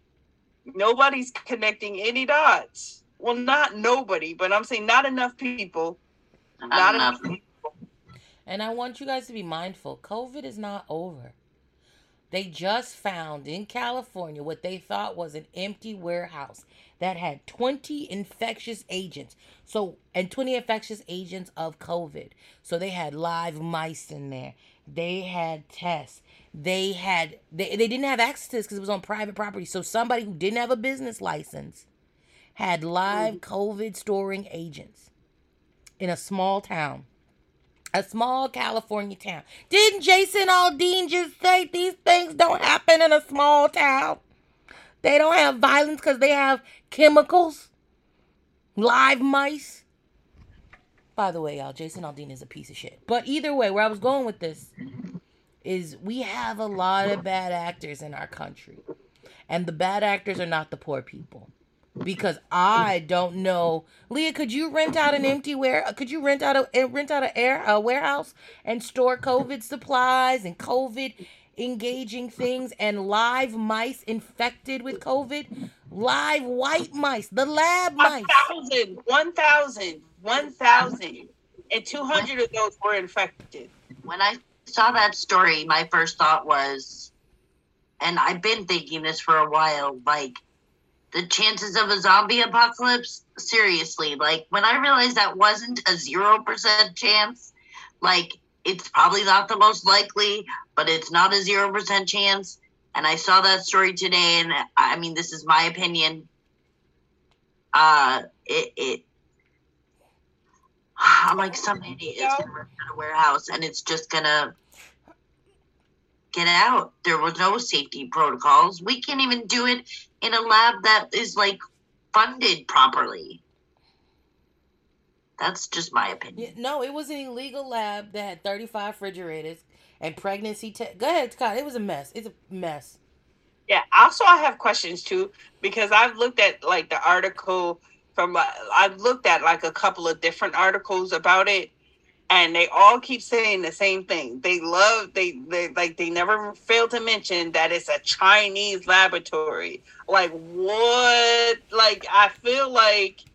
nobody's connecting any dots. Well, not nobody, but I'm saying not enough people. Not Not enough. enough. And I want you guys to be mindful. COVID is not over. They just found in California what they thought was an empty warehouse that had 20 infectious agents. So, and 20 infectious agents of COVID. So they had live mice in there. They had tests. They had, they, they didn't have access to this because it was on private property. So somebody who didn't have a business license had live mm. COVID storing agents in a small town a small California town. Didn't Jason Aldean just say these things don't happen in a small town? They don't have violence because they have chemicals, live mice. By the way, y'all, Jason Aldean is a piece of shit. But either way, where I was going with this is we have a lot of bad actors in our country. And the bad actors are not the poor people. Because I don't know, Leah. Could you rent out an empty ware? Could you rent out a eh, rent out a air a warehouse and store COVID supplies and COVID engaging things and live mice infected with COVID? Live white mice, the lab mice. 1,000, 1,000, 1,000. And 200 of those were infected. When I saw that story, my first thought was, and I've been thinking this for a while, like the chances of a zombie apocalypse. Seriously, like when I realized that wasn't a zero percent chance, like it's probably not the most likely, but it's not a zero percent chance. And I saw that story today, and I mean, this is my opinion. Uh, it, it [SIGHS] I'm like, some idiot is gonna rent out a warehouse, and it's just gonna get out. There was no safety protocols. We can't even do it in a lab that is like funded properly. That's just my opinion. Yeah, no, it was an illegal lab that had 35 refrigerators and pregnancy test. Go ahead, Scott. It was a mess. It's a mess. Yeah. Also, I have questions too because I've looked at like the article from. uh, I've looked at like a couple of different articles about it, and they all keep saying the same thing. They love they they like they never fail to mention that it's a Chinese laboratory. Like what? Like I feel like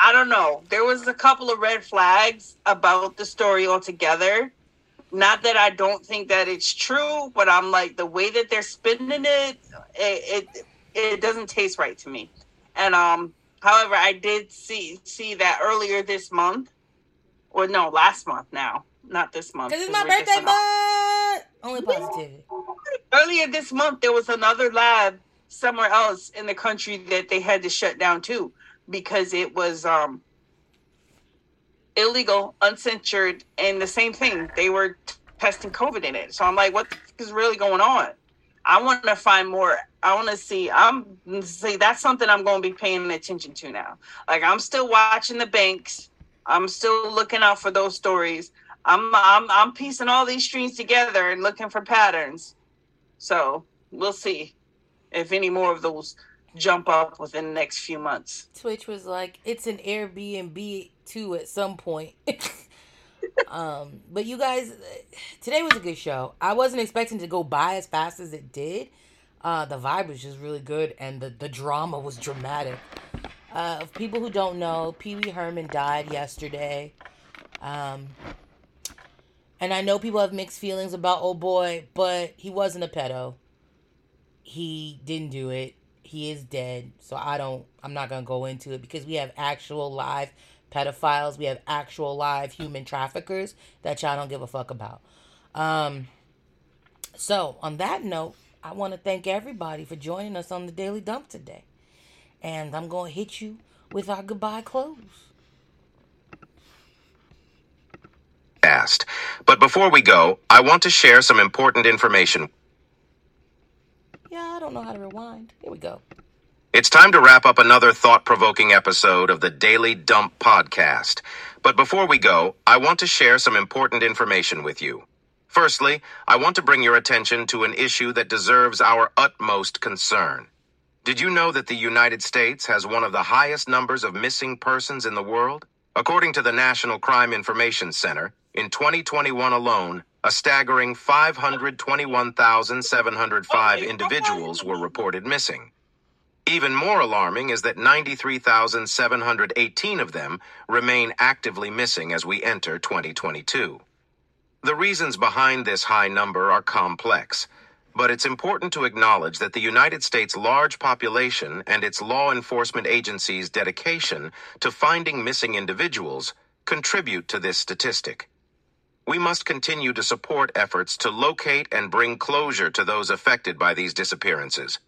I don't know. There was a couple of red flags about the story altogether. Not that I don't think that it's true, but I'm like the way that they're spinning it, it it, it doesn't taste right to me. And um, however, I did see see that earlier this month, or no, last month now, not this month. Because it's my birthday month. Only positivity. earlier this month there was another lab somewhere else in the country that they had to shut down too because it was um illegal uncensored and the same thing. They were t- testing covid in it. So i'm like what is really going on? I want to find more i want to see i'm see that's something i'm going to be paying attention to now. Like i'm still watching the banks. I'm still looking out for those stories. I'm i'm, I'm piecing all these strings together and looking for patterns. So we'll see if any more of those jump up within the next few months. Twitch was like, it's an Airbnb too at some point. [LAUGHS] um, but you guys, today was a good show. I wasn't expecting to go by as fast as it did. Uh, the vibe was just really good, and the the drama was dramatic. Uh, of people who don't know, Pee Wee Herman died yesterday. Um, and I know people have mixed feelings about old boy, but he wasn't a pedo. He didn't do it. He is dead. So I don't I'm not gonna go into it because we have actual live pedophiles. We have actual live human traffickers that y'all don't give a fuck about. Um so on that note, I want to thank everybody for joining us on the Daily Dump today. And I'm gonna hit you with our goodbye close. Asked. But before we go, I want to share some important information. Yeah, I don't know how to rewind. Here we go. It's time to wrap up another thought provoking episode of the Daily Dump podcast. But before we go, I want to share some important information with you. Firstly, I want to bring your attention to an issue that deserves our utmost concern. Did you know that the United States has one of the highest numbers of missing persons in the world? According to the National Crime Information Center, in 2021 alone, a staggering 521,705 individuals were reported missing. Even more alarming is that 93,718 of them remain actively missing as we enter 2022. The reasons behind this high number are complex, but it's important to acknowledge that the United States' large population and its law enforcement agencies' dedication to finding missing individuals contribute to this statistic. We must continue to support efforts to locate and bring closure to those affected by these disappearances.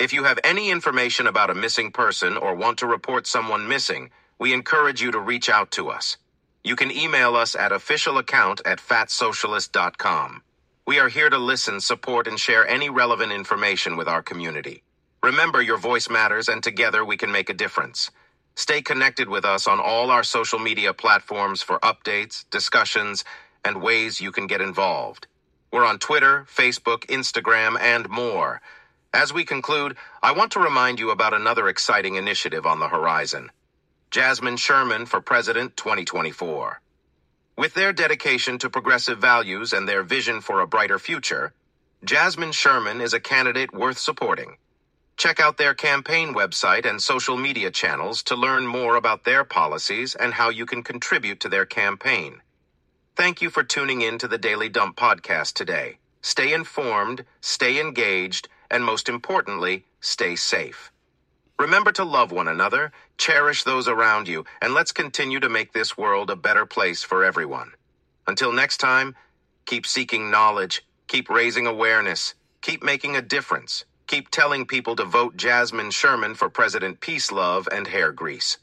If you have any information about a missing person or want to report someone missing, we encourage you to reach out to us. You can email us at officialaccount at fatsocialist.com. We are here to listen, support, and share any relevant information with our community. Remember, your voice matters, and together we can make a difference. Stay connected with us on all our social media platforms for updates, discussions, and ways you can get involved. We're on Twitter, Facebook, Instagram, and more. As we conclude, I want to remind you about another exciting initiative on the horizon Jasmine Sherman for President 2024. With their dedication to progressive values and their vision for a brighter future, Jasmine Sherman is a candidate worth supporting. Check out their campaign website and social media channels to learn more about their policies and how you can contribute to their campaign. Thank you for tuning in to the Daily Dump podcast today. Stay informed, stay engaged, and most importantly, stay safe. Remember to love one another, cherish those around you, and let's continue to make this world a better place for everyone. Until next time, keep seeking knowledge, keep raising awareness, keep making a difference, keep telling people to vote Jasmine Sherman for President Peace Love and Hair Grease.